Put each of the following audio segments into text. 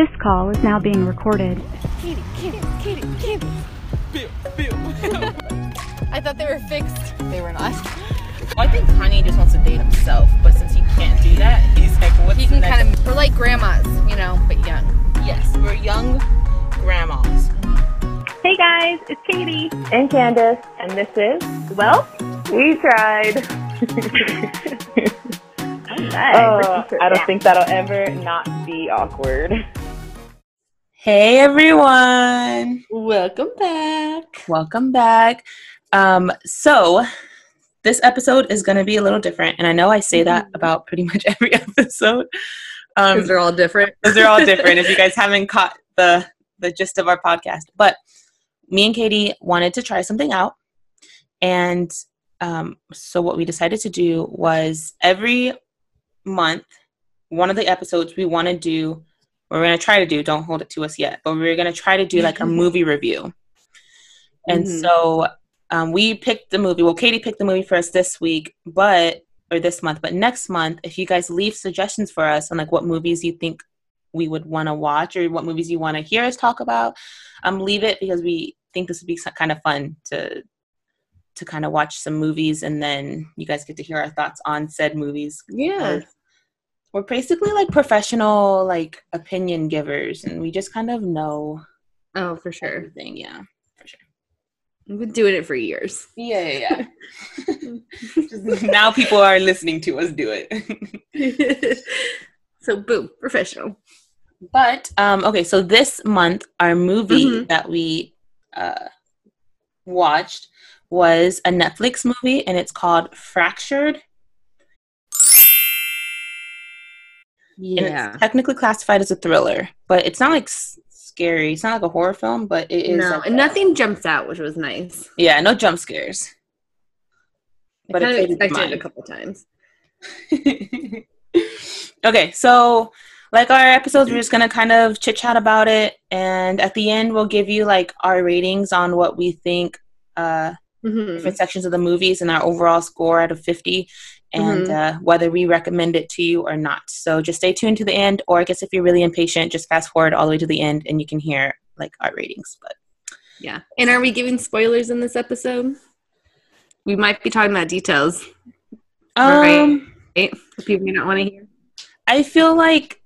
This call is now being recorded. Katie, Katie, Katie, Katie. Bill, Bill. I thought they were fixed. They were not. I think Kanye just wants to date himself, but since he can't do that, he's like, what's He the can next? kind of, we're like grandmas, you know, but young. Yes, we're young grandmas. Hey guys, it's Katie. and Candice, and this is Whelp, We Tried. nice. oh, I don't think that'll ever not be awkward. Hey everyone, Welcome back. welcome back. Um, so this episode is going to be a little different, and I know I say that about pretty much every episode. Um, they're all different. because they're all different. if you guys haven't caught the the gist of our podcast, but me and Katie wanted to try something out, and um, so what we decided to do was every month, one of the episodes we want to do, we're going to try to do. Don't hold it to us yet, but we're going to try to do like a movie review. And Mhm. so um, we picked the movie. Well, Katie picked the movie for us this week, but or this month. But next month, if you guys leave suggestions for us on like what movies you think we would want to watch or what movies you want to hear us talk about, um, leave it because we think this would be kind of fun to to kind of watch some movies and then you guys get to hear our thoughts on said movies. Yeah. We're basically like professional like opinion givers and we just kind of know Oh, for sure. everything. Yeah, for sure. We've been doing it for years. Yeah, yeah, yeah. Just now people are listening to us do it. so, boom, professional. But um, okay, so this month our movie Mhm. that we uh, watched was a Netflix movie, and it's called Fractured. Yeah. it's technically classified as a thriller, but it's not like s- scary. It's not like a horror film, but it is. No, like and a- nothing jumps out, which was nice. Yeah, no jump scares. But I of changed expected it a couple times. okay, so like our episodes, we're just gonna kind of chit chat about it, and at the end, we'll give you like our ratings on what we think uh, Mhm. different sections of the movies and our overall score out of fifty, and Mhm. uh, whether we recommend it to you or not. So just stay tuned to the end, or I guess if you're really impatient, just fast forward all the way to the end, and you can hear like our ratings. But Yeah. And are we giving spoilers in this episode? We might be talking about details, Right. um, right? That people not want to hear. I feel like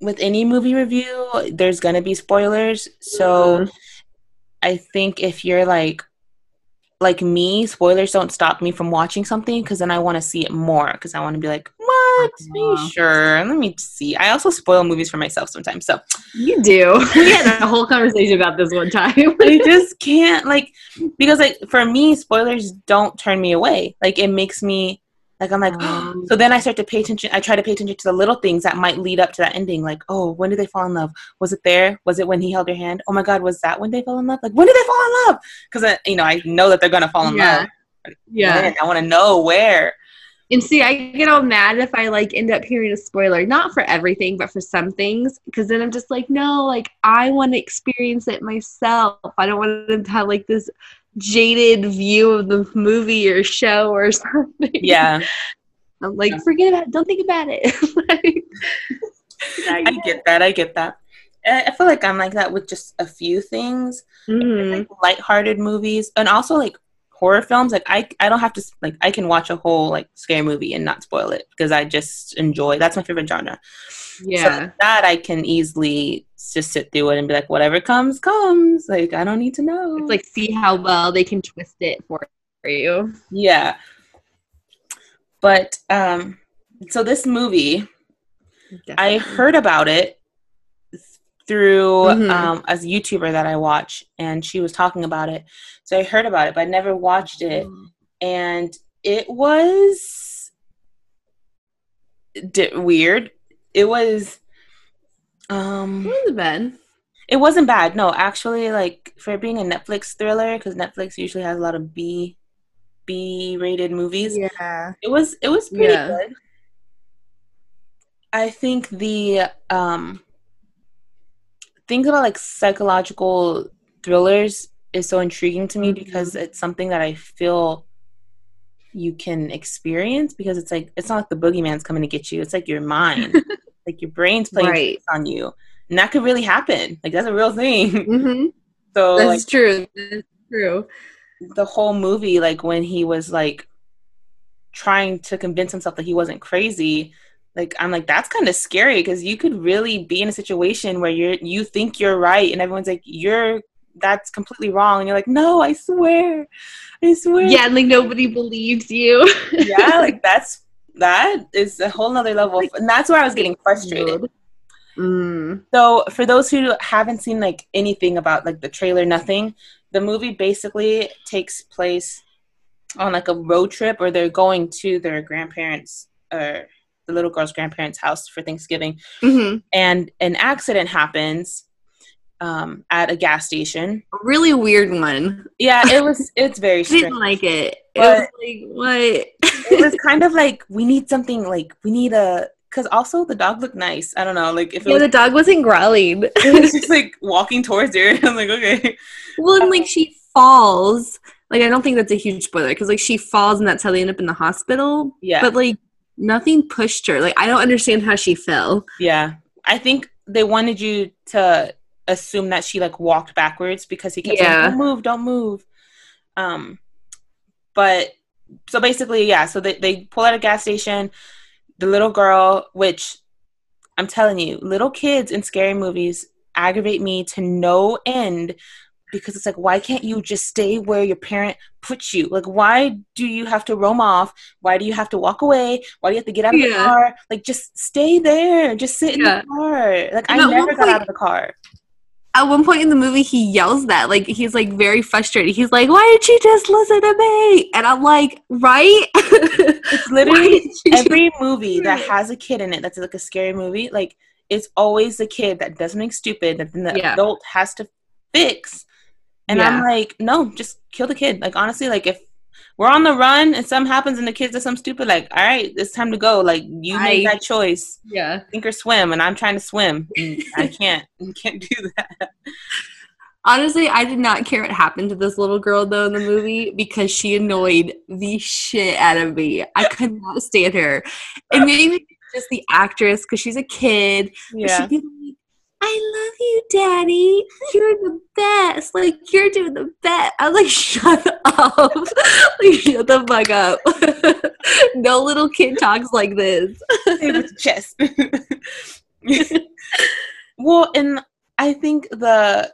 with any movie review, there's gonna be spoilers. So Mhm. I think if you're like like me, spoilers don't stop me from watching something because then I want to see it more because I want to be like, what? Are you sure? Let me see. I also spoil movies for myself sometimes, so You do. We had a whole conversation about this one time. I just can't like because like for me, spoilers don't turn me away. Like it makes me like I'm like Um. so then I start to pay attention. I try to pay attention to the little things that might lead up to that ending. Like oh, when did they fall in love? Was it there? Was it when he held her hand? Oh my God, was that when they fell in love? Like when did they fall in love? Because I you know I know that they're gonna fall in Yeah. love. yeah. When? I want to know where. And see, I get all mad if I like end up hearing a spoiler, not for everything, but for some things, because then I'm just like, no, like I want to experience it myself. I don't want them to have like this jaded view of the movie or show or something. Yeah, I'm like, forget about it. Don't think about it. Like, I get that. I get that. I feel like I'm like that with just a few things. mhm. like lighthearted movies and also like horror films like I I don't have to like I can watch a whole like scary movie and not spoil it because I just enjoy that's my favorite genre. Yeah. So that I can easily just sit through it and be like whatever comes comes like I don't need to know. it's like see how well they can twist it for you. yeah. But um so this movie I heard about it through Mhm. um, a YouTuber that I watch, and she was talking about it. So I heard about it, but I never watched it, and it was di- weird. It was, um, Who's Ben? it wasn't bad. No, actually, like for being a Netflix thriller, because Netflix usually has a lot of B, B rated movies. Yeah. It was it was pretty Yeah. good. I think the um things about like psychological thrillers is so intriguing to me Mhm. because it's something that I feel you can experience because it's like it's not like the boogeyman's coming to get you. It's like your mind. like your brain's playing Right. on you. and that could really happen. Like that's a real thing. Mm-hmm. So That's like true. That's true. the whole movie, like when he was like trying to convince himself that he wasn't crazy, like I'm like that's kind of scary because you could really be in a situation where you're you think you're right and everyone's like you're that's completely wrong and you're like no I swear I swear Yeah, like nobody believes you. yeah like that's that is a whole nother level of, and that's where I was getting frustrated. Mm. So for those who haven't seen like anything about like the trailer, nothing, the movie basically takes place on like a road trip or they're going to their grandparents or the little girl's grandparents' house for Thanksgiving hmm and an accident happens um, at a gas station. A Really weird one. Yeah, it was it's very I strange. didn't like it. It was like what? it was kind of like we need something like we need a because also the dog looked nice. I don't know, like if it yeah, was, the dog wasn't growling. it was just like walking towards her. I'm like, okay. well, and like she falls. Like I don't think that's a huge spoiler because like she falls and that's how they end up in the hospital. Yeah. But like nothing pushed her. Like I don't understand how she fell. Yeah. I think they wanted you to assume that she like walked backwards because he kept Yeah. saying, Don't move, don't move. Um but so basically, yeah, so they, they pull out a gas station, the little girl, which I'm telling you, little kids in scary movies aggravate me to no end because it's like why can't you just stay where your parent puts you? Like why do you have to roam off? Why do you have to walk away? Why do you have to get out of the car? Like just stay there. Just sit in the car. Like And i never got out of the car At one point in the movie, he yells that like he's like very frustrated. He's like, "Why did you just listen to me?" And I'm like, "Right." it's literally every movie that has a kid in it that's like a scary movie like it's always the kid that does something stupid that then the Yeah. adult has to fix and i'm like no just kill the kid like honestly like if we're on the run and something happens and the kids does some stupid like all right it's time to go like you made that choice yeah. sink or swim and i'm trying to swim i can't I can't do that Honestly, I did not care what happened to this little girl though in the movie because she annoyed the shit out of me. I could not stand her. And maybe just the actress because she's a kid. yeah I love you, Daddy. You're the best. Like you're doing the best. I was like, shut up. like shut the fuck up. no little kid talks like this. With chest. well, and I think the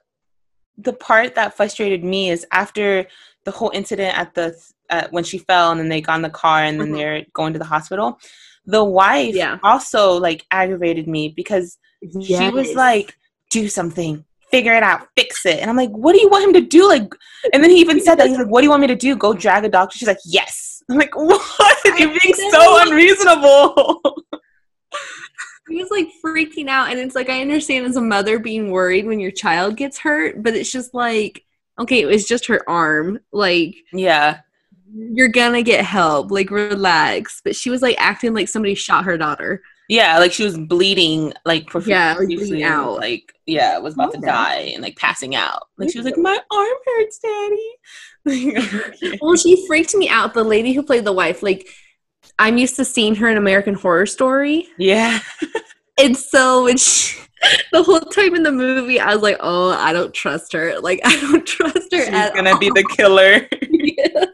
the part that frustrated me is after the whole incident at the uh, when she fell and then they got in the car and then Mhm. they're going to the hospital. The wife Yeah. also like aggravated me because she was like, "Do something." Figure it out, fix it. And I'm like, what do you want him to do? Like, and then he even said that. He's like, what do you want me to do? Go drag a doctor? She's like, yes. I'm like, what? You're being so unreasonable. He was like freaking out, and it's like I understand as a mother being worried when your child gets hurt, but it's just like, okay, it was just her arm. Like yeah. you're gonna get help. Like relax. But she was like acting like somebody shot her daughter. Yeah, like she was bleeding, like Yeah, profusely, bleeding out. like yeah, was about to die and like passing out. Like she was like, "My arm hurts, Daddy." Well, she freaked me out. The lady who played the wife, like I'm used to seeing her in American Horror Story, yeah, and so when she, the whole time in the movie, I was like, oh, I don't trust her. Like I don't trust her she's gonna all. be the killer. Yeah.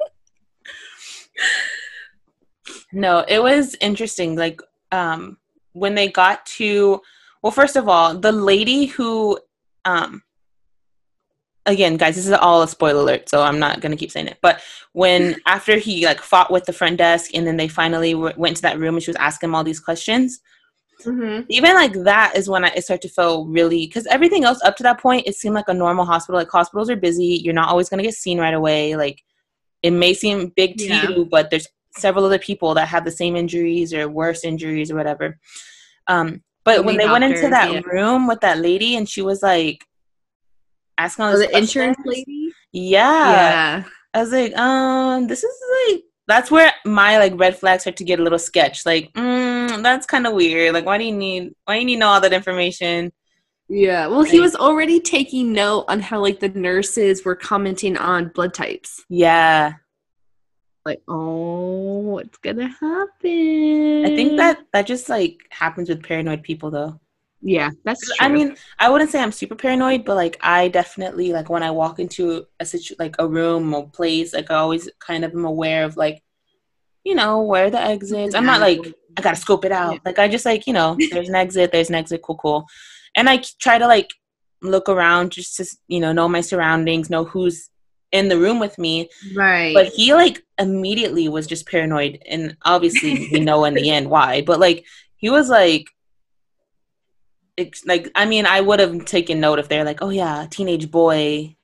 no, it was interesting. Like, um, when they got to, well, first of all, the lady who, um, again, guys, this is all a spoiler alert, so I'm not gonna keep saying it. But when after he like fought with the front desk, and then they finally w- went to that room, and she was asking him all these questions. Mhm. Even like that is when I it started to feel really because everything else up to that point it seemed like a normal hospital. Like hospitals are busy, you're not always gonna get seen right away. Like it may seem big to Yeah. you, but there's several other people that have the same injuries or worse injuries or whatever. Um, but when they went into that yeah. room with that lady and she was like asking all Oh, the insurance lady. Yeah. yeah. I was like, um, this is like that's where my like red flags start to get a little sketch. Like, mm, that's kind of weird. Like, why do you need why do you need know all that information? Yeah. Well, he was already taking note on how like the nurses were commenting on blood types. Yeah, Like, oh, what's gonna happen? I think that that just like happens with paranoid people though. Yeah, that's true. I mean, I wouldn't say I'm super paranoid, but like I definitely like when I walk into a situ like a room or place, like I always kind of am aware of like, you know, where the exits. I'm not like I gotta scope it out. Yeah. Like I just like you know, there's an exit, there's an exit, cool, cool, and I try to like look around just to you know know my surroundings, know who's in the room with me. right. But he like immediately was just paranoid, and obviously we know in the end why. But like he was like, ex- like I mean, I would have taken note if they're like, oh yeah, teenage boy,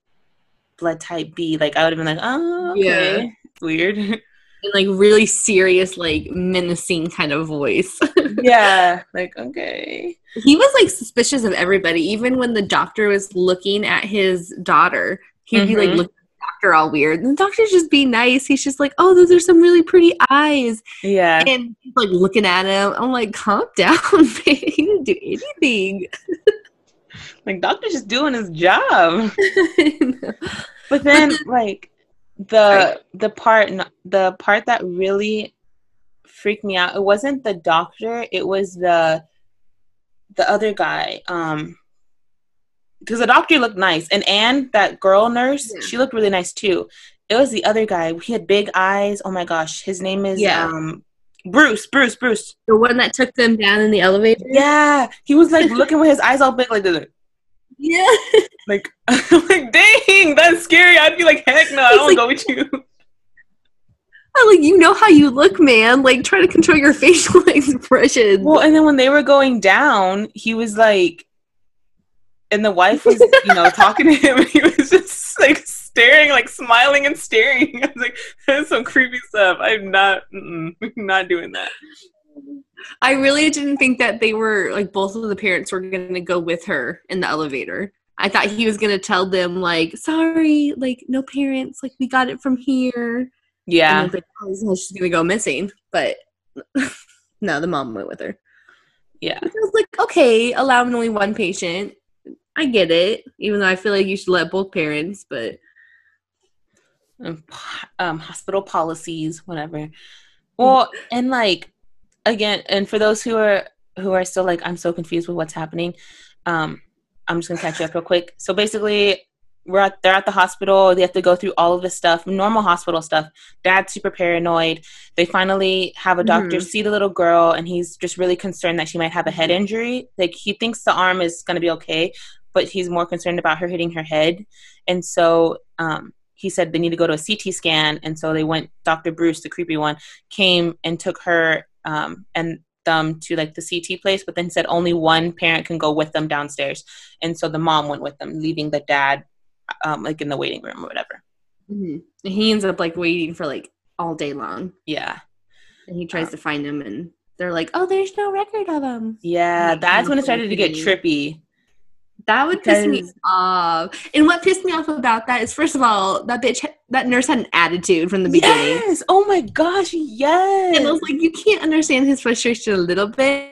blood type B. Like I would have been like, oh okay, Yeah. weird. in like really serious, like menacing kind of voice. yeah, like okay. he was like suspicious of everybody, even when the doctor was looking at his daughter. He'd be like Mhm. looking doctor all weird. And the doctor's just being nice. He's just like, Oh, those are some really pretty eyes. Yeah, And he's like looking at him. I'm like, calm down, man. He didn't do anything. like doctor's just doing his job. But then, like the the part the part that really freaked me out, it wasn't the doctor, it was the the other guy. Um, because the doctor looked nice, and Anne, that girl nurse, Yeah. she looked really nice too. It was the other guy. He had big eyes. Oh my gosh, his name is Yeah. um Bruce. Bruce. Bruce. the one that took them down in the elevator. Yeah, he was like looking with his eyes all big, like this. Yeah. Like, like, dang, that's scary. I'd be like, heck no, I don't like- go with you. I'm like, you know how you look, man. Like, try to control your facial expressions. Well, and then when they were going down, he was like, and the wife was, you know, talking to him, and he was just like staring, like smiling and staring. I was like, that's some creepy stuff. I'm not, not doing that. I really didn't think that they were like both of the parents were going to go with her in the elevator. I thought he was going to tell them like, "Sorry, like no parents, like we got it from here." Yeah, And like, "Oh, she's going to go missing." But no, the mom went with her. yeah, I was like, "Okay, allowing only one patient. I get it." Even though I feel like you should let both parents, but um, um, hospital policies, whatever. Well, and like again, and for those who are who are still like, I'm so confused with what's happening. Um, I'm just gonna catch you up real quick. So basically, we're at they're at the hospital. They have to go through all of this stuff, normal hospital stuff. Dad's super paranoid. They finally have a doctor Mhm. see the little girl, and he's just really concerned that she might have a head injury. Like he thinks the arm is gonna be okay, but he's more concerned about her hitting her head. And so um, he said they need to go to a CT scan. And so they went. Dr. Bruce, the creepy one, came and took her um, and them to like the CT place, but then said only one parent can go with them downstairs. And so the mom went with them, leaving the dad um, like in the waiting room or whatever. and he ends up like waiting for like all day long. Yeah. And he tries Um, to find them, and they're like, "Oh, there's no record of him." Yeah. Like, That's when it started to get trippy. That would piss me off. And what pissed me off about that is, first of all, that bitch, that nurse had an attitude from the beginning, Yes. Oh my gosh. Yes. and I was like, you can't understand his frustration a little bit.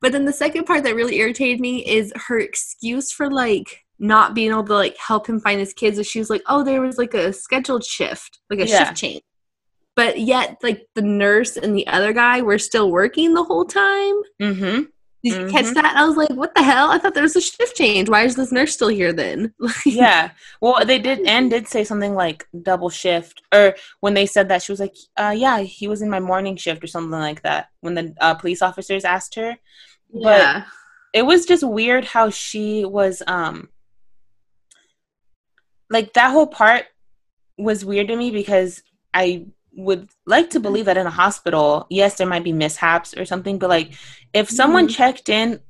But then the second part that really irritated me is her excuse for like not being able to like help him find his kids. Is she was like, oh, there was like a scheduled shift, like a Yeah. shift change. But yet, like the nurse and the other guy were still working the whole time. mm-hmm. Did you catch Mhm. that? I was like, what the hell? I thought there was a shift change. Why is this nurse still here then? yeah. Well, they did, and did say something like double shift, or when they said that, she was like, uh, "Yeah, he was in my morning shift," or something like that. When the uh, police officers asked her, but yeah. it was just weird how she was, um, like that whole part was weird to me because I would like to believe that in a hospital, yes, there might be mishaps or something, but like if someone Mhm. checked in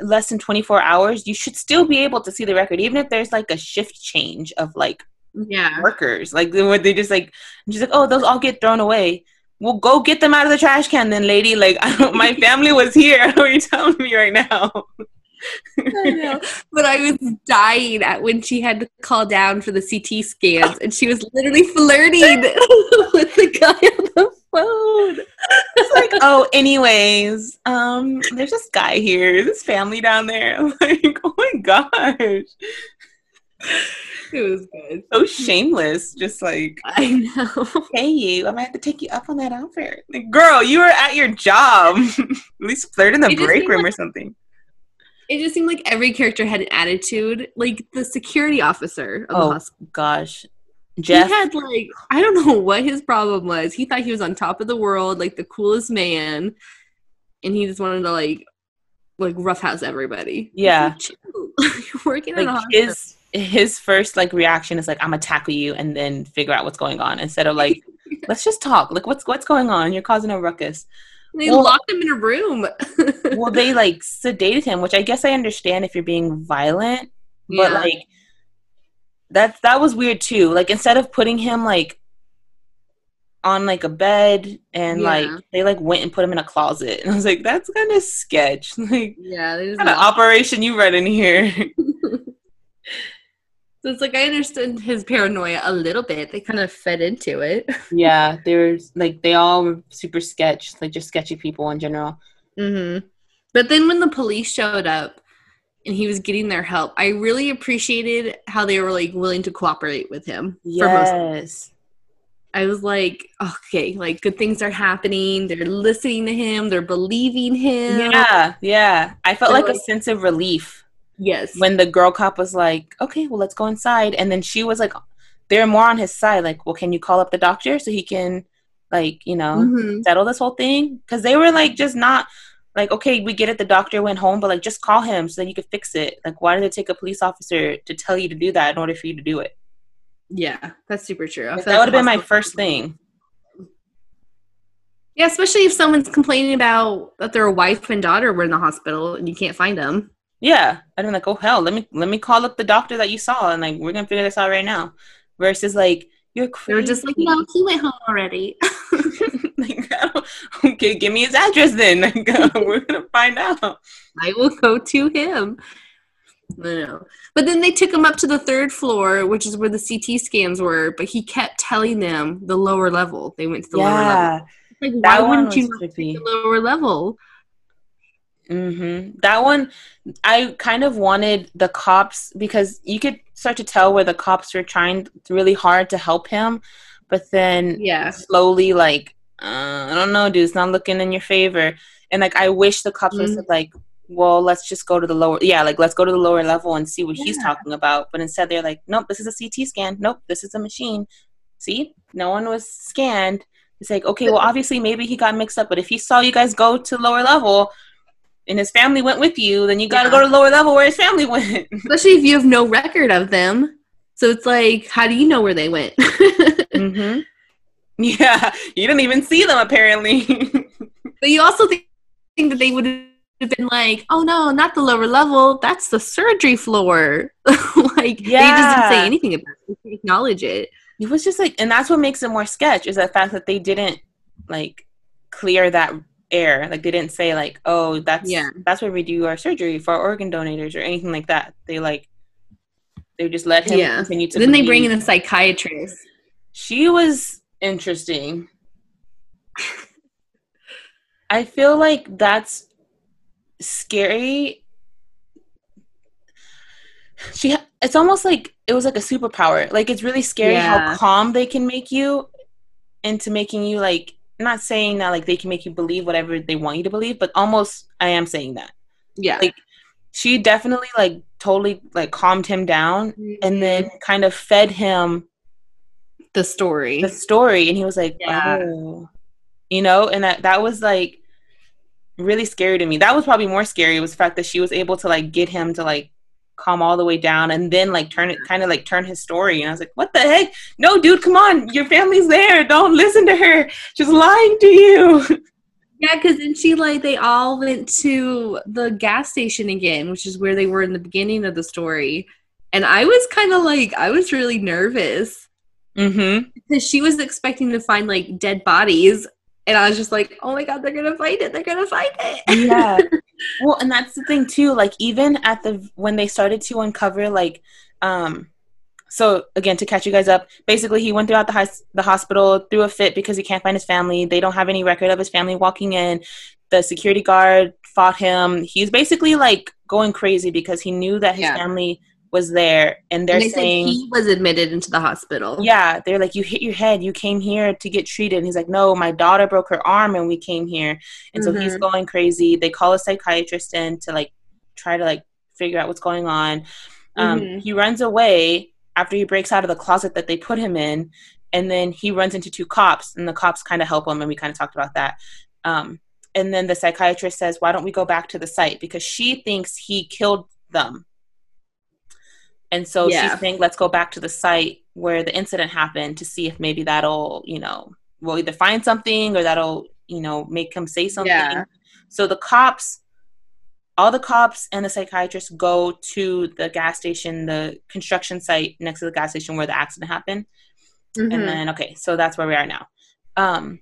less than 24 hours, you should still be able to see the record, even if there's like a shift change of like Yeah. workers. Like when they just like, she's like, oh, those all get thrown away. Well, go get them out of the trash can, then, lady. Like, I don't, my family was here. What what you're telling me right now. I know. But I was dying at when she had to call down for the CT scans and she was literally flirting with the guy on the phone. It's like, oh, anyways, um, there's this guy here, this family down there. I'm like, oh my gosh, It was good. so shameless. Just like, I know. hey, you, I might have to take you up on that offer. Like, girl, you were at your job. at least flirt in the It break room like- or something. It just seemed like every character had an attitude. Like the security officer of Oh, the hospital. Gosh, Jeff. He had like I don't know what his problem was. He thought he was on top of the world, like the coolest man, and he just wanted to like like roughhouse everybody. Yeah. Like. Working in like his his first like reaction is like I'm gonna tackle you and then figure out what's going on instead of like let's just talk. Like what's what's going on? You're causing a ruckus. They well- locked him in a room. well, they like sedated him, which I guess I understand if you're being violent, but Yeah. like that that was weird too. Like instead of putting him like on like a bed and Yeah. like they like went and put him in a closet, and I was like, that's kind of sketch. Like, yeah, they just kind of operation you run in here? So it's like I understood his paranoia a little bit. They kind of fed into it. yeah, there's like they all were super sketch, like just sketchy people in general. Mm-hmm. But then when the police showed up and he was getting their help, I really appreciated how they were like willing to cooperate with him. For most. Yes. I was like, okay, like good things are happening. They're listening to him. They're believing him. Yeah, yeah. I felt They're like a sense of relief Yes. when the girl cop was like, "Okay, well, let's go inside," and then she was like, "They're more on his side." Like, well, can you call up the doctor so he can, like, you know, Mhm. settle this whole thing? Because they were like, just not like, okay, we get it. The doctor went home, but like, just call him so that you could fix it. Like, why did it take a police officer to tell you to do that in order for you to do it? Yeah, that's super true. Like, that would have been my first thing. Yeah, especially if someone's complaining about that their wife and daughter were in the hospital and you can't find them. Yeah, I'd been like, oh hell, let me let me call up the doctor that you saw, and like, we're gonna figure this out right now. Versus like, you're They crazy. were just like, no, he went home already. like, okay, give me his address then. Like, uh, we're gonna find out. I will go to him. No. But then they took him up to the third floor, which is where the CT scans were, but he kept telling them the lower level. They went to the lower level. Yeah, Like, why wouldn't you not trippy. take the lower level? Hmm That one, I kind of wanted the cops because you could start to tell where the cops were trying really hard to help him, but then Yeah. slowly, like, uh, I don't know, dude, it's not looking in your favor. And like, I wish the cops Mhm. said, like, well, let's just go to the lower, yeah, like, let's go to the lower level and see what he's talking about. But instead, they're like, nope, this is a CT scan. Nope, this is a machine. See, no one was scanned. It's like, okay, well, obviously, maybe he got mixed up, but if he saw you guys go to lower level and his family went with you, then you got to Yeah. go to lower level where his family went. Especially if you have no record of them. So it's like, how do you know where they went? hmm Yeah, you didn't even see them apparently. But you also think, think that they would have been like, oh no, not the lower level. That's the surgery floor. like, they just didn't say anything about it. They acknowledge it. it was just like, and that's what makes it more sketch is the fact that they didn't like clear that air. Like they didn't say like, oh, that's Yeah. that's where we do our surgery for organ donators or anything like that. They like they just let him Yeah. continue to. then they bring in a psychiatrist. She was interesting. I feel like that's scary. She it's almost like it was like a superpower. Like it's really scary how calm they can make you into making you like not saying that like they can make you believe whatever they want you to believe, but almost I am saying that. Yeah. Like she definitely like totally like calmed him down and mm-hmm. then kind of fed him the story. the story and he was like Yeah. oh you know and that that was like really scary to me that was probably more scary was the fact that she was able to like get him to like calm all the way down and then like turn it kind of like turn his story. And i was like what the heck? No dude come on. Your family's there. Don't listen to her. She's lying to you. Yeah, because then she like they all went to the gas station again, which is where they were in the beginning of the story. And I was kind of like I was really nervous. Mm-hmm. Because she was expecting to find like dead bodies, and I was just like, oh my god, they're gonna find it, they're gonna find it. yeah. Well and that's the thing too like even at the when they started to uncover like um so again to catch you guys up basically he went throughout the, hos- the hospital threw a fit because he can't find his family. They don't have any record of his family walking in. The security guard fought him. He's basically like going crazy because he knew that his Yeah. family was there and they're And they saying said he was admitted into the hospital. yeah, they're like, you hit your head. You came here to get treated. And he's like, no, my daughter broke her arm and we came here. And so he's Mhm. going crazy. They call a psychiatrist in to like try to like figure out what's going on. Um, Mhm. He runs away after he breaks out of the closet that they put him in, and then he runs into two cops, and the cops kind of help him, and we kind of talked about that. Um, and then the psychiatrist says, "Why don't we go back to the site?" Because she thinks he killed them, and so Yeah. she's saying, "Let's go back to the site where the incident happened to see if maybe that'll, you know, we'll either find something or that'll, you know, make him say something." Yeah. So the cops, all the cops and the psychiatrist go to the gas station, the construction site next to the gas station where the accident happened. Mhm. And then, okay, so that's where we are now. Um,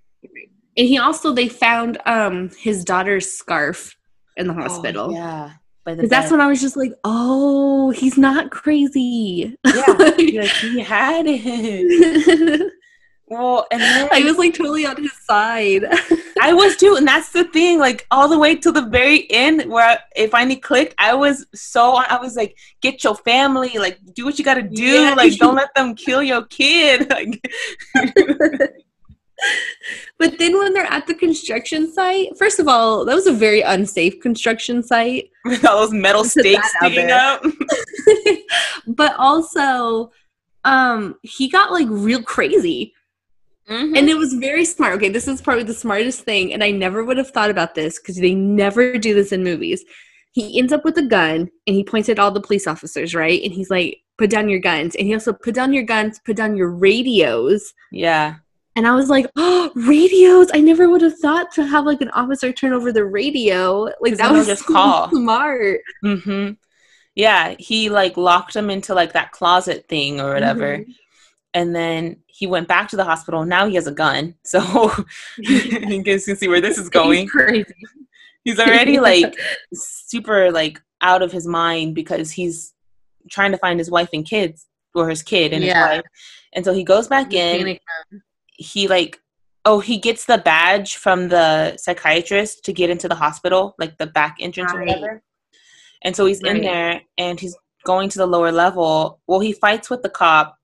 And he also they found um his daughter's scarf in the hospital. oh, yeah. By the that's when I was just like, oh, he's not crazy. yeah, like, he had it. Well, and then I was like totally on his side. I was too, and that's the thing. Like all the way to the very end, where it finally clicked. I was so I was like, "Get your family, like do what you got to do. Yeah. Like don't let them kill your kid." Like, but then when they're at the construction site, first of all, that was a very unsafe construction site. with all those metal stakes sticking up. but also, um, he got like real crazy. Mhm. And it was very smart. Okay, this is probably the smartest thing, and I never would have thought about this because they never do this in movies. He ends up with a gun and he points at all the police officers, right? And he's like, put down your guns. And he also put down your guns, put down your radios. yeah, And I was like, oh, radios. I never would have thought to have like an officer turn over the radio. Like that was just so call. smart. hmm yeah. He like locked him into like that closet thing or whatever, Mhm. and then he went back to the hospital. Now he has a gun, so you guys can see where this is going. Crazy. he's already like super like out of his mind because he's trying to find his wife and kids or his kid and Yeah. his wife and so he goes back in he like oh he gets the badge from the psychiatrist to get into the hospital like the back entrance or whatever. And so he's in there and he's going to the lower level. Well he fights with the cop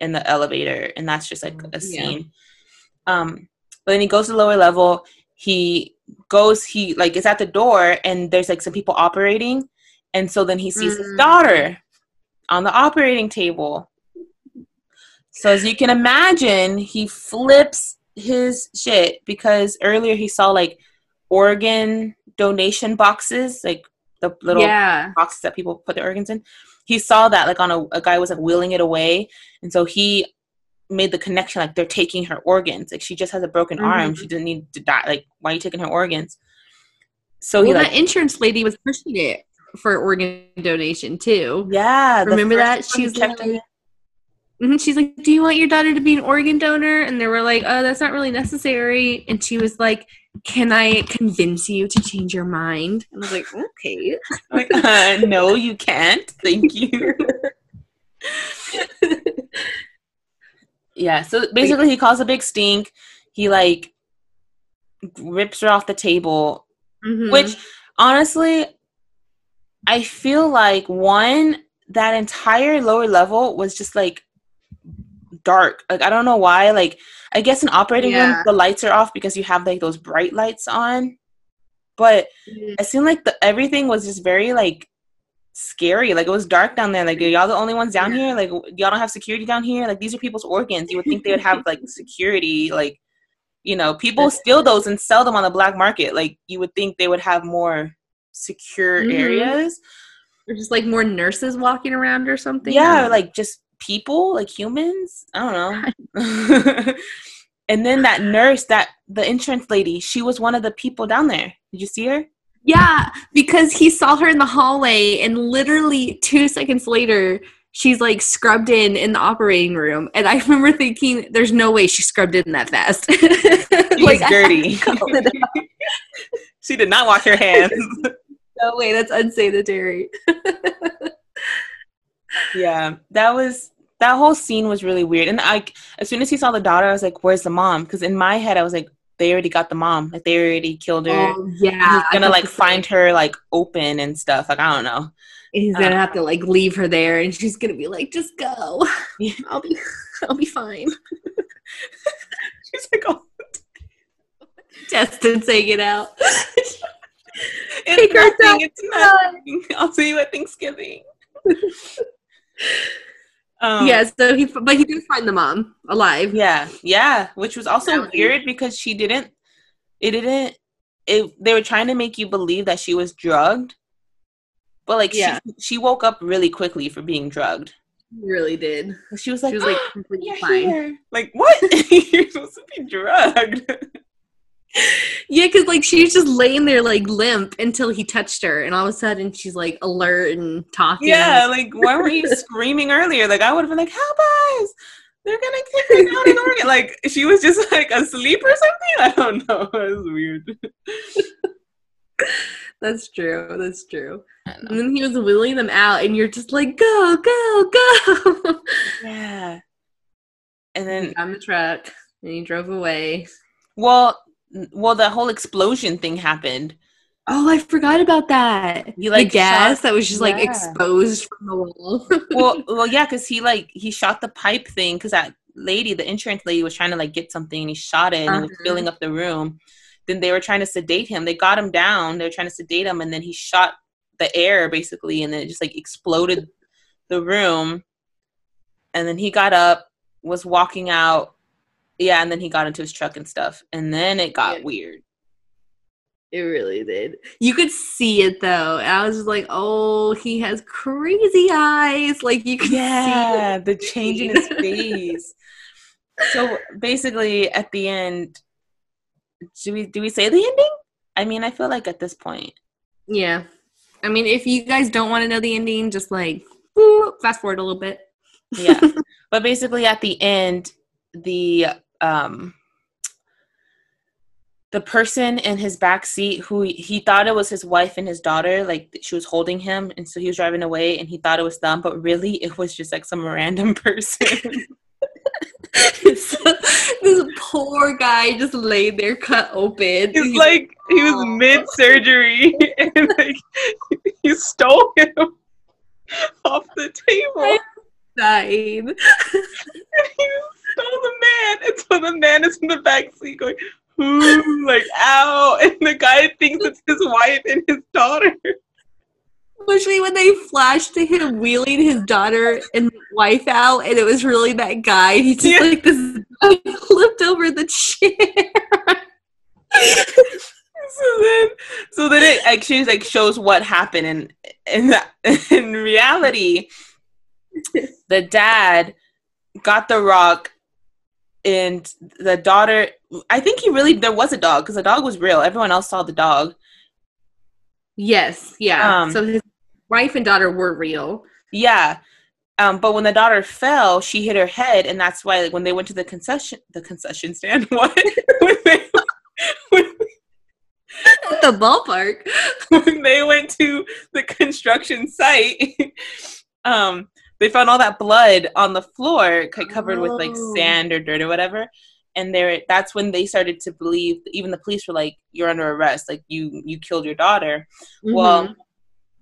in the elevator and that's just like a Yeah. scene. Um but then he goes to the lower level. He goes he like is at the door and there's like some people operating. And so then he sees his Mm. daughter on the operating table so as you can imagine he flips his shit because earlier he saw like organ donation boxes like the little yeah. boxes that people put their organs in. He saw that like on a, a guy was like wheeling it away, and so he made the connection like they're taking her organs. Like she just has a broken arm, Mhm. she didn't need to die. Like why are you taking her organs? So he like that insurance lady was pushing it for organ donation too. yeah. Remember that? She's like-. Mhm, She's like, "Do you want your daughter to be an organ donor?" And they were like, "Oh, that's not really necessary." And she was like, "Can I convince you to change your mind?" And I was like, "Okay." like, uh, no, you can't. Thank you. yeah. So basically, he caused a big stink. He like rips her off the table Mhm. Which honestly, I feel like one that entire lower level was just like dark. Like I don't know why. Like I guess in operating room the lights are off because you have like those bright lights on. But Mhm. it seemed like the everything was just very like scary. Like it was dark down there. Like are y'all the only ones down here? Like y'all don't have security down here? Like these are people's organs. You would think they would have like security. Like you know, people steal those and sell them on the black market. Like you would think they would have more secure Mhm. areas. Or just like more nurses walking around or something. Yeah, or, like just people, like humans. I don't know. and then that nurse, that the insurance lady, she was one of the people down there. Did you see her? Yeah, because he saw her in the hallway, and literally two seconds later, she's like scrubbed in in the operating room. And I remember thinking, "There's no way she scrubbed in that fast." Like, dirty. called it out. she did not wash her hands. no way, that's unsanitary. yeah, that was that whole scene was really weird. And I, as soon as he saw the daughter, I was like, "Where's the mom?" Because in my head, I was like, "They already got the mom. Like they already killed her." Oh, yeah, he's gonna like find her like open and stuff. Like I don't know. He's gonna have to like leave her there, and she's gonna be like, "Just go. Yeah. I'll be, I'll be fine." She's like, oh, Justin saying it out. It's her nothing. It's nothing. I'll see you at Thanksgiving. Um, yeah, so he, but he did find the mom alive. Yeah, yeah, which was also weird because she didn't. It didn't. It they were trying to make you believe that she was drugged, but like Yeah. she she woke up really quickly for being drugged. Really did. She was like, She was like completely "You're fine. here." Like what? You're supposed to be drugged. Yeah, because like she was just laying there like limp until he touched her, and all of a sudden she's like alert and talking. yeah, like why weren't you screaming earlier? Like I would have been like, "Help us! They're gonna kick me out in Oregon!" Like she was just like asleep or something. I don't know. It was weird. that's true. That's true. I don't know. And then he was wheeling them out, and you're just like, go, go, go. Yeah. And then on the truck, and he drove away. Well, n- well, the whole explosion thing happened. Oh, I forgot about that. You like, the gas shot- that was just like exposed from the wall. Well, well, yeah, because he like he shot the pipe thing because that lady, the insurance lady, was trying to like get something and he shot it and it was Uh-huh. filling up the room. Then they were trying to sedate him. They got him down. They were trying to sedate him, and then he shot the air basically, and then it just like exploded the room. And then he got up, was walking out. Yeah, and then he got into his truck and stuff, and then it got Yeah. weird. It really did. You could see it though. I was just like, oh, he has crazy eyes. Like you could yeah see the change in his face so basically at the end do we do we say the ending i mean i feel like at this point Yeah. I mean, if you guys don't want to know the ending, just like fast forward a little bit. yeah but basically at the end the um the person in his back seat who he, he thought it was his wife and his daughter like she was holding him and so he was driving away and he thought it was them but really it was just like some random person So, this poor guy just laid there cut open. He's like he was mid surgery and like you stole him off the table. dying. And he stole the man. And so the man is in the back seat going, Ooh, like ow. And the guy thinks it's his wife and his daughter. Especially when they flashed to him wheeling his daughter and wife out, and it was really that guy. He just Yeah. like this guy flipped over the chair. So then so then it actually like shows what happened and in in reality the dad got the rock and the daughter I think he really there was a dog because the dog was real. Everyone else saw the dog. yes, yeah. Um, so his wife and daughter were real. Yeah. Um, but when the daughter fell, she hit her head, and that's why like, when they went to the concession the concession stand, what when they when, At the ballpark. when they went to the construction site, um, they found all that blood on the floor, covered with like Oh. sand or dirt or whatever. And there, that's when they started to believe. Even the police were like, "You're under arrest. Like you, you killed your daughter." Mm-hmm. Well,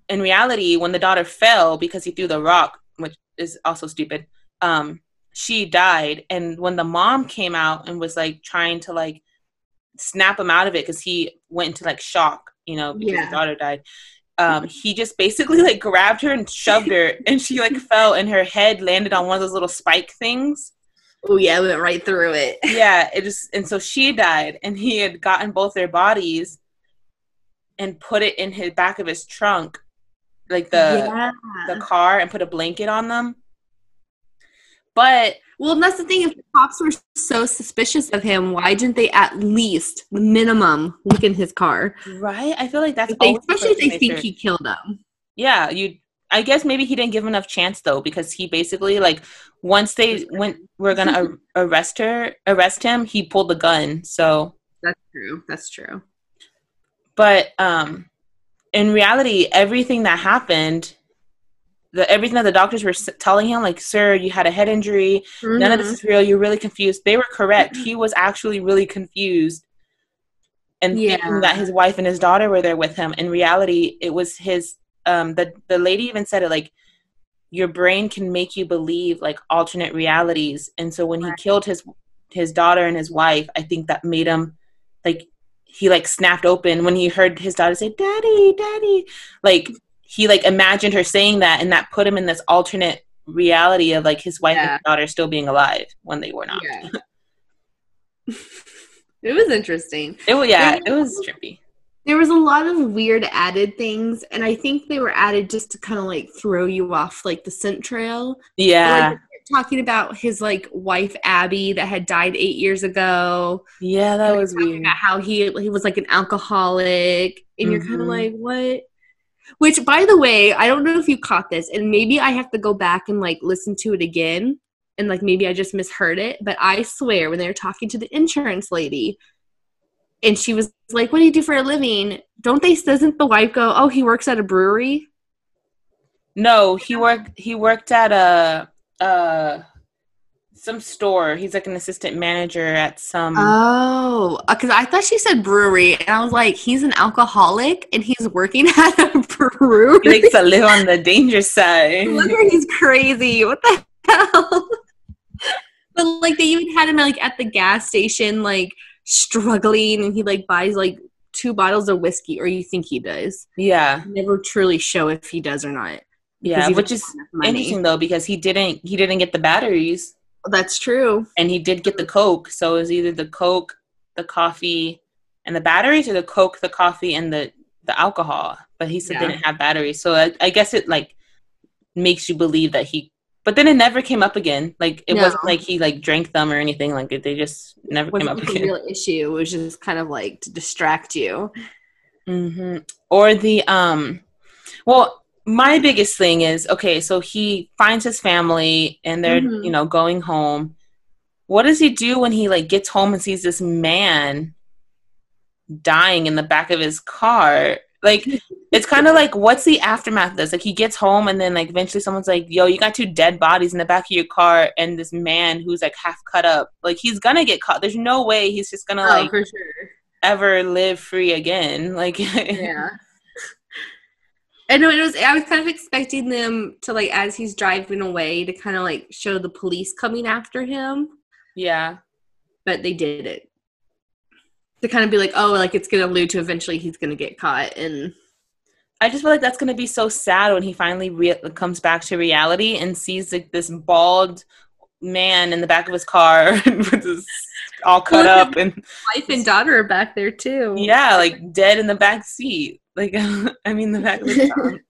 in reality, when the daughter fell because he threw the rock, which is also stupid, um, she died. And when the mom came out and was like trying to like snap him out of it because he went into like shock, you know, because Yeah. his daughter died. Um, he just basically like grabbed her and shoved her, and she like fell, and her head landed on one of those little spike things. oh yeah, we went right through it. Yeah, it just and so she died, and he had gotten both their bodies and put it in his back of his trunk, like the yeah. the car and put a blanket on them. But Well, that's the thing. If the cops were so suspicious of him, why didn't they at least, the minimum, look in his car? right, I feel like that's If they, especially if they think should- he killed them. Yeah, you. I guess maybe he didn't give him enough chance though, because he basically like once they went, we're gonna ar- arrest her, arrest him. He pulled the gun. So, That's true. That's true. but um, in reality, everything that happened, the everything that the doctors were telling him, like, sir, you had a head injury. None of this is real. You're really confused. They were correct. He was actually really confused and Yeah. thinking that his wife and his daughter were there with him. In reality, it was his. Um, the the lady even said it like, your brain can make you believe like alternate realities. And so when he Right. killed his his daughter and his wife, I think that made him like he like snapped open when he heard his daughter say daddy daddy like he like imagined her saying that and that put him in this alternate reality of like his wife Yeah. and daughter still being alive when they were not Yeah. it was interesting. it was yeah it was trippy There was a lot of weird added things, and I think they were added just to kind of like throw you off like the scent trail. yeah Like, talking about his like wife Abby that had died eight years ago. yeah that Like, was weird about how he he was like an alcoholic, and you're kind of mm-hmm. like, what? Which, by the way, I don't know if you caught this, and maybe I have to go back and like listen to it again, and like maybe I just misheard it. But I swear, when they were talking to the insurance lady, and she was like, "What do you do for a living?" Don't they? Doesn't the wife go, "Oh, he works at a brewery"? no he worked he worked at a uh some store he's like an assistant manager at some Oh, uh, because I thought she said brewery, and I was like, he's an alcoholic and he's working at a brewery. he likes to live on the dangerous side Look at he's crazy. What the hell? but like they even had him like at the gas station, like struggling, and he like buys like two bottles of whiskey, or you think he does. yeah Never truly show if he does or not. yeah which is interesting though because he didn't he didn't get the batteries That's true. and he did get the coke so it was either the coke the coffee and the batteries or the coke the coffee and the the alcohol but he said Yeah. they didn't have batteries so I, I guess it like makes you believe that he but then it never came up again like it No. wasn't like he like drank them or anything like it, they just never came up like a again real issue. It was just kind of like to distract you. hmm Or the um, well, my biggest thing is okay. So he finds his family, and they're Mhm. you know going home. What does he do when he like gets home and sees this man dying in the back of his car? Like it's kind of like what's the aftermath of this? Like he gets home and then like eventually someone's like, "Yo, you got two dead bodies in the back of your car," and this man who's like half cut up. Like he's gonna get caught. There's no way he's just gonna like Oh, for sure. ever live free again. Like yeah. I know it was. I was kind of expecting them to like, as he's driving away, to kind of like show the police coming after him, yeah. but they did it to kind of be like, oh, like it's gonna allude to eventually he's gonna get caught, and I just feel like that's gonna be so sad when he finally re- comes back to reality and sees like this bald man in the back of his car with his all cut Well, up and wife and daughter are back there too. yeah, like dead in the back seat. Like I mean, the fact that it's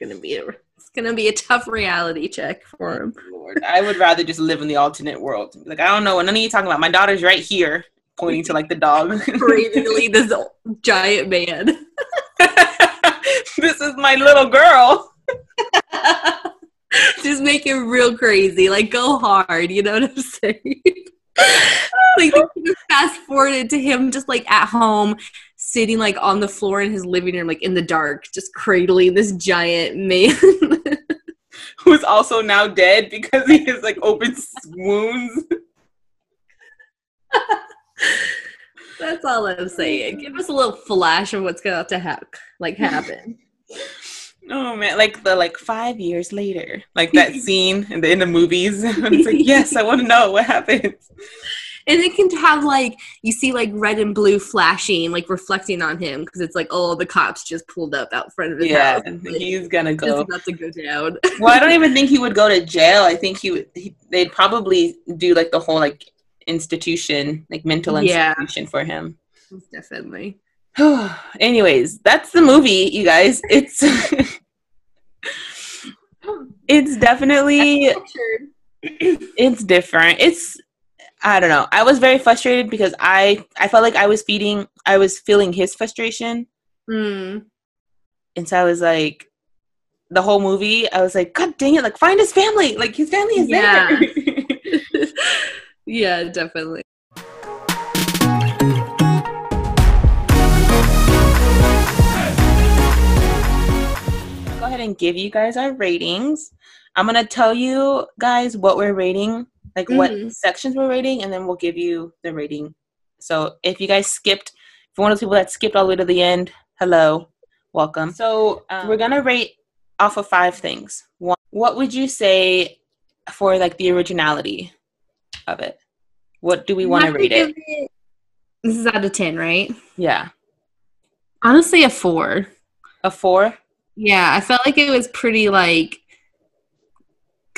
gonna be a, it's gonna be a tough reality check for him. Lord, I would rather just live in the alternate world. Like I don't know what none of you talking about. My daughter's right here, pointing to like the dog. Crazily, this giant man. this is my little girl. just make it real crazy. Like go hard, you know what I'm saying? like they could have fast forwarded to him just like at home, sitting like on the floor in his living room, like in the dark, just cradling this giant man. Who's also now dead because he has like open wounds. That's all I'm saying. Give us a little flash of what's going to hap- like happen. Oh man, like the like five years later, like that scene in the in the movies. it's like, yes, I want to know what happens. And it can have like you see like red and blue flashing, like reflecting on him because it's like, oh, the cops just pulled up out front of his Yeah, house. Like, he's gonna go. about to go down. Well, I don't even think he would go to jail. I think he would. He, they'd probably do like the whole like institution, like mental Yeah. institution for him. Definitely. Anyways, that's the movie, you guys. It's it's definitely it's different. It's I don't know. I was very frustrated because I I felt like I was feeding I was feeling his frustration. Mm. And so I was like the whole movie, I was like, God dang it, like find his family. Like his family is Yeah. there. yeah, definitely. go ahead and give you guys our ratings. I'm gonna tell you guys what we're rating, like what Mhm. sections we're rating, and then we'll give you the rating. So if you guys skipped, if you're one of those people that skipped all the way to the end, hello, welcome. So um, we're gonna rate off of five things. One, what would you say for like the originality of it? What do we want to rate it? This is out of 10, right? Yeah. Honestly, a four. A four? Yeah, I felt like it was pretty like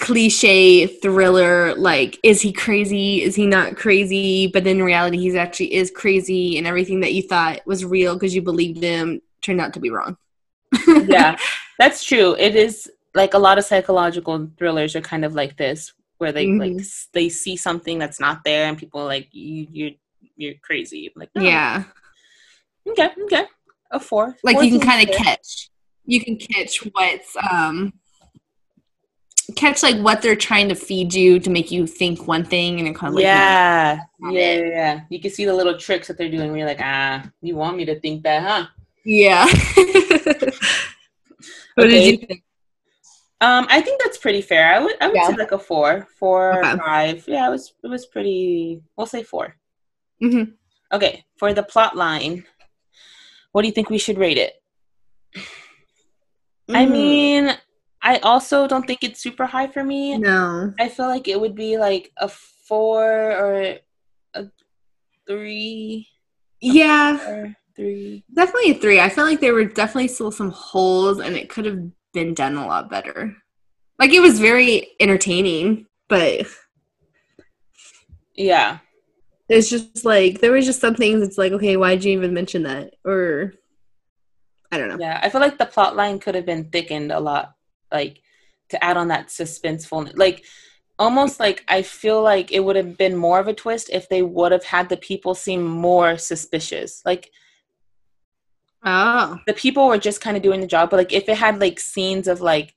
cliche thriller like is he crazy is he not crazy but then in reality he's actually is crazy and everything that you thought was real because you believed him turned out to be wrong yeah, that's true. It is like a lot of psychological thrillers are kind of like this, where they like Mhm. s- they see something that's not there, and people are like you you're you're crazy. Like no. yeah okay, okay, a four. like you can kind of catch you can catch what's um catch like what they're trying to feed you to make you think one thing and then kind of like no. yeah, not yeah, it. yeah, yeah. You can see the little tricks that they're doing. Where you're like, ah, you want me to think that, huh? yeah what Okay. did you think Um, I think that's pretty fair. I would I would Yeah. say like a four, four, Okay. five. Yeah, it was it was pretty. We'll say 4 Mhm. Okay, for the plot line, what do you think we should rate it? I Mm. mean, I also don't think it's super high for me. no I feel like it would be like a four or a three yeah three. Definitely a three. I felt like there were definitely still some holes and it could have been done a lot better. Like it was very entertaining, but Yeah, it's just like there was just some things it's like, okay, why'd you even mention that? Or I don't know. yeah. I feel like the plot line could have been thickened a lot, like to add on that suspenseful, like almost like I feel like it would have been more of a twist if they would have had the people seem more suspicious. Like Oh. the people were just kind of doing the job but like if it had like scenes of like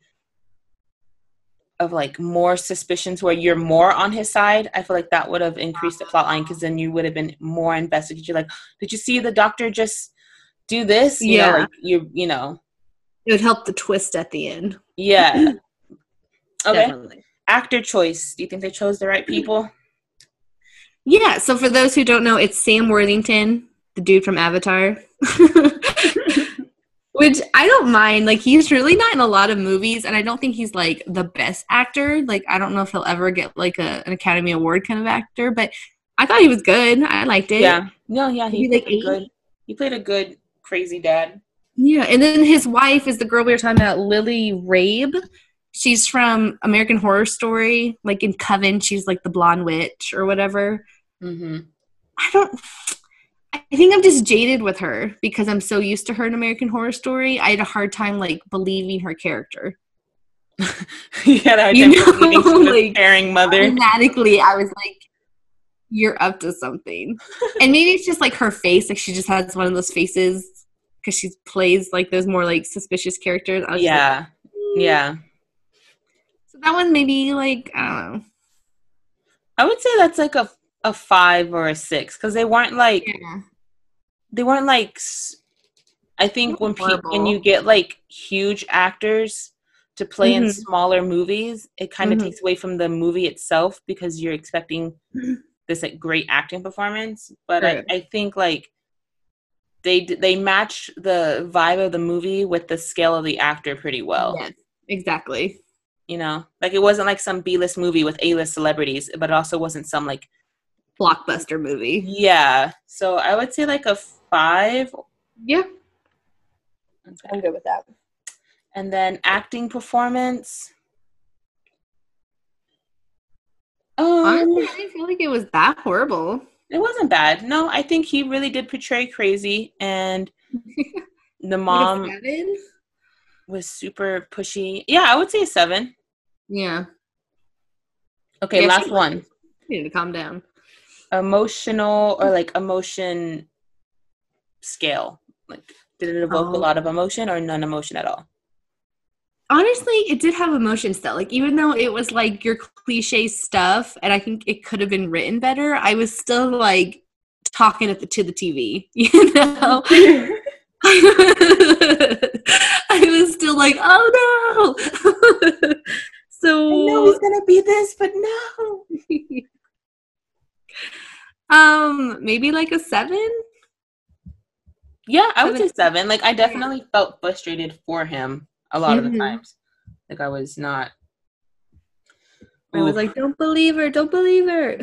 of like more suspicions where you're more on his side i feel like that would have increased the plot line because then you would have been more invested you're like did you see the doctor just do this you know Yeah. like you you know It would help the twist at the end. Yeah okay Definitely. actor choice do you think they chose the right people Yeah, so for those who don't know, it's Sam Worthington, the dude from Avatar. Which I don't mind. Like he's really not in a lot of movies and I don't think he's like the best actor. Like I don't know if he'll ever get like a, an Academy Award kind of actor, but I thought he was good. I liked it. yeah no yeah he Maybe, like, a good he played a good crazy dad Yeah, and then his wife is the girl we were talking about, Lily Rabe. She's from American Horror Story. Like in Coven, she's like the blonde witch or whatever. mm-hmm. I don't. I think I'm just jaded with her because I'm so used to her in American Horror Story. I had a hard time like believing her character. you had a hard You time know, like, caring mother Automatically, I was like, "You're up to something." and maybe it's just like her face. Like she just has one of those faces because she plays like those more like suspicious characters. Just like, yeah yeah So that one maybe like I don't know. I would say that's like a a five or a six because they weren't like Yeah. they weren't like. I think when people, when you get like huge actors to play in Mhm. smaller movies, it kind of Mhm. takes away from the movie itself because you're expecting this like great acting performance. But Right. I, I think like they they match the vibe of the movie with the scale of the actor pretty well. Yes, exactly. You know, like it wasn't like some B list movie with A list celebrities, but it also wasn't some like Blockbuster movie. Yeah. So I would say like a five. Yeah, Okay. I'm good with that. And then acting performance. Um, Honestly, I didn't feel like it was that horrible. It wasn't bad. No, I think he really did portray crazy, and the mom seven? was super pushy. Yeah, I would say a seven. Yeah, Okay, Yeah, last one. you need to calm down. Emotional or like emotion scale. Like, did it evoke a Oh. lot of emotion or none emotion at all? Honestly, it did have emotion still. Like even though it was like your cliche stuff, and I think it could have been written better, I was still like talking at the to the TV. You know, I was still like, oh no. so I know he's gonna be this, but no. um, maybe like a seven. Yeah, I would Seven. say seven. Like I definitely felt frustrated for him a lot of the Mhm. times. Like I was not. I was like, don't believe her, don't believe her.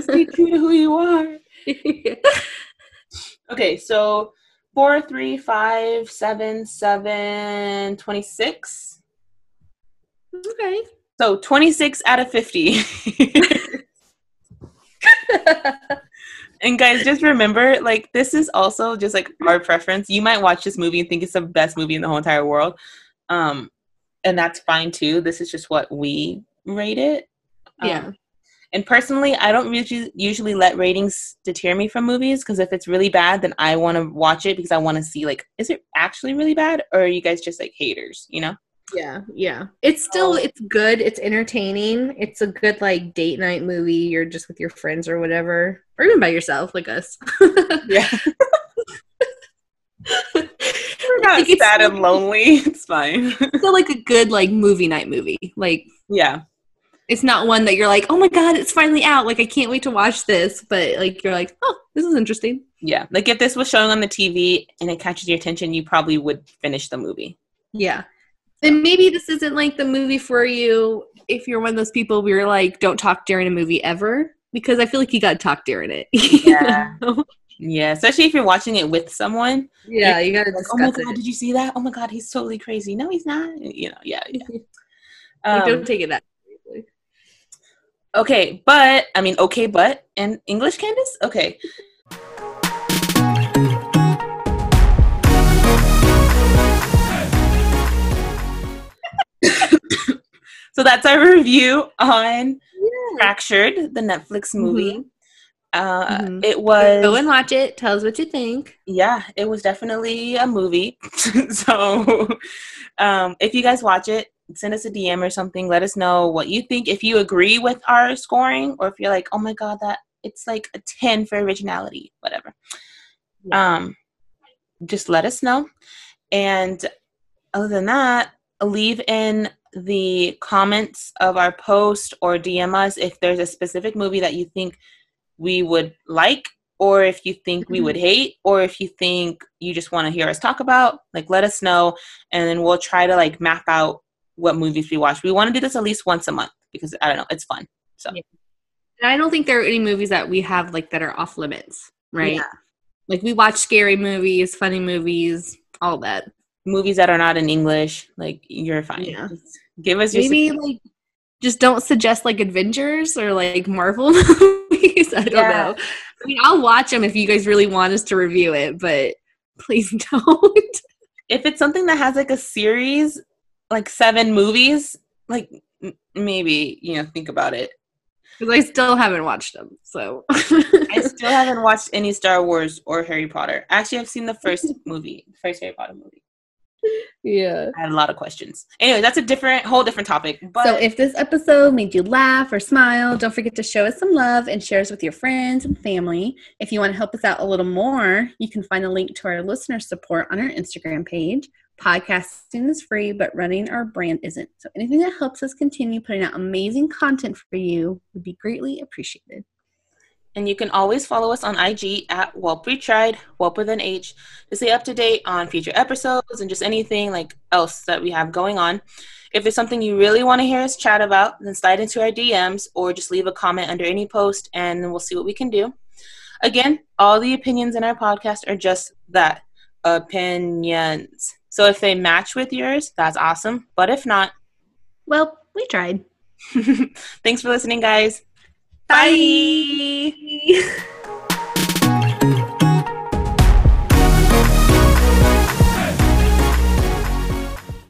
stay true to who you are. Okay, so four, three, five, seven, seven, 26. Okay. So 26 out of 50. and guys, just remember, like, this is also just like our preference. You might watch this movie and think it's the best movie in the whole entire world. Um, and that's fine too. This is just what we rate it. Um, Yeah. and personally, I don't usually usually let ratings deter me from movies because if it's really bad, then I want to watch it because I want to see like, is it actually really bad, or are you guys just like haters? You know? Yeah, yeah. It's still it's good. It's entertaining. It's a good like date night movie. You're just with your friends or whatever, or even by yourself, like us. Yeah. We're not Like, it's sad and lonely. It's fine. still like a good like movie night movie. Like yeah. It's not one that you're like, oh my god, it's finally out. Like I can't wait to watch this. But like you're like, oh, this is interesting. Yeah. Like if this was showing on the TV and it catches your attention, you probably would finish the movie. Yeah. And maybe this isn't like the movie for you if you're one of those people where you're like, don't talk during a movie ever. Because I feel like you got to talk during it. Yeah. Yeah. Especially if you're watching it with someone. yeah, you got to Like, oh my god, it. did you see that? Oh my god, he's totally crazy. No, he's not. You know, yeah, yeah. Like, Um, don't take it that. Okay, but I mean, okay, but in English, Candice. Okay. so that's our review on Fractured, the Netflix movie. Uh, Mhm. It was Go and watch it. Tell us what you think. yeah, it was definitely a movie. so um, if you guys watch it, send us a DM or something. Let us know what you think. If you agree with our scoring, or if you're like, oh my god, that it's like a ten for originality, whatever. Um, just let us know. And other than that, leave in the comments of our post or DM us if there's a specific movie that you think we would like or if you think we would hate or if you think you just want to hear us talk about like let us know and then we'll try to like map out what movies we watch we want to do this at least once a month because i don't know it's fun so Yeah. And I don't think there are any movies that we have like that are off limits, right? Yeah. Like we watch scary movies, funny movies, all that. movies that are not in english like you're fine Yeah. Just give us your Maybe like just don't suggest like Avengers or like Marvel movies. I don't Yeah. know. I mean, I'll watch them if you guys really want us to review it, but please don't. if it's something that has like a series like seven movies like m- maybe you know think about it Because I still haven't watched them. So i still haven't watched any star wars or harry potter actually i've seen the first movie the first harry potter movie yeah. i had a lot of questions anyway that's a different whole different topic but so if this episode made you laugh or smile, don't forget to show us some love and share us with your friends and family. If you want to help us out a little more, you can find a link to our listener support on our Instagram page. Podcasting is free, but running our brand isn't. So anything that helps us continue putting out amazing content for you would be greatly appreciated. And you can always follow us on IG at Whelp We Tried, Whelp with an H, to stay up to date on future episodes and just anything like else that we have going on. If there's something you really want to hear us chat about, then slide into our DMs or just leave a comment under any post and we'll see what we can do. Again, all the opinions in our podcast are just that opinions. So if they match with yours, that's awesome. But if not, Well, we tried. thanks for listening, guys. Bye.